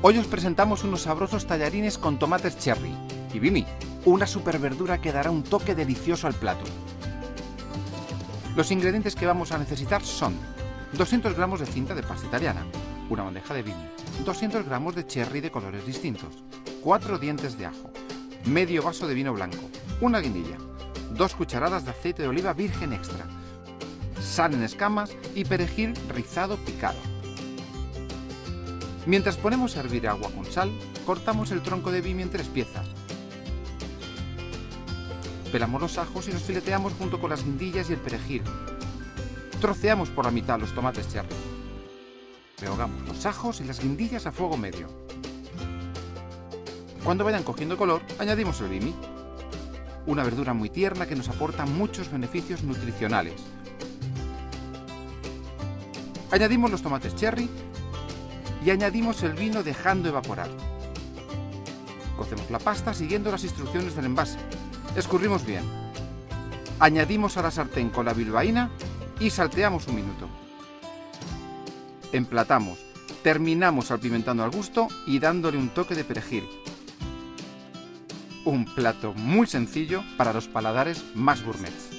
Hoy os presentamos unos sabrosos tallarines con tomates cherry y bimi, una super verdura que dará un toque delicioso al plato. Los ingredientes que vamos a necesitar son 200 gramos de cinta de pasta italiana, una bandeja de bimi, 200 gramos de cherry de colores distintos, 4 dientes de ajo, medio vaso de vino blanco, una guindilla, 2 cucharadas de aceite de oliva virgen extra, sal en escamas y perejil rizado picado. Mientras ponemos a hervir agua con sal, cortamos el tronco de bimi en tres piezas. Pelamos los ajos y los fileteamos junto con las guindillas y el perejil. Troceamos por la mitad los tomates cherry. Rehogamos los ajos y las guindillas a fuego medio. Cuando vayan cogiendo color, añadimos el bimi, una verdura muy tierna que nos aporta muchos beneficios nutricionales. Añadimos los tomates cherry y añadimos el vino dejando evaporar. Cocemos la pasta siguiendo las instrucciones del envase. Escurrimos bien. Añadimos a la sartén con la bilbaína y salteamos un minuto. Emplatamos, terminamos salpimentando al gusto y dándole un toque de perejil. Un plato muy sencillo para los paladares más gourmets.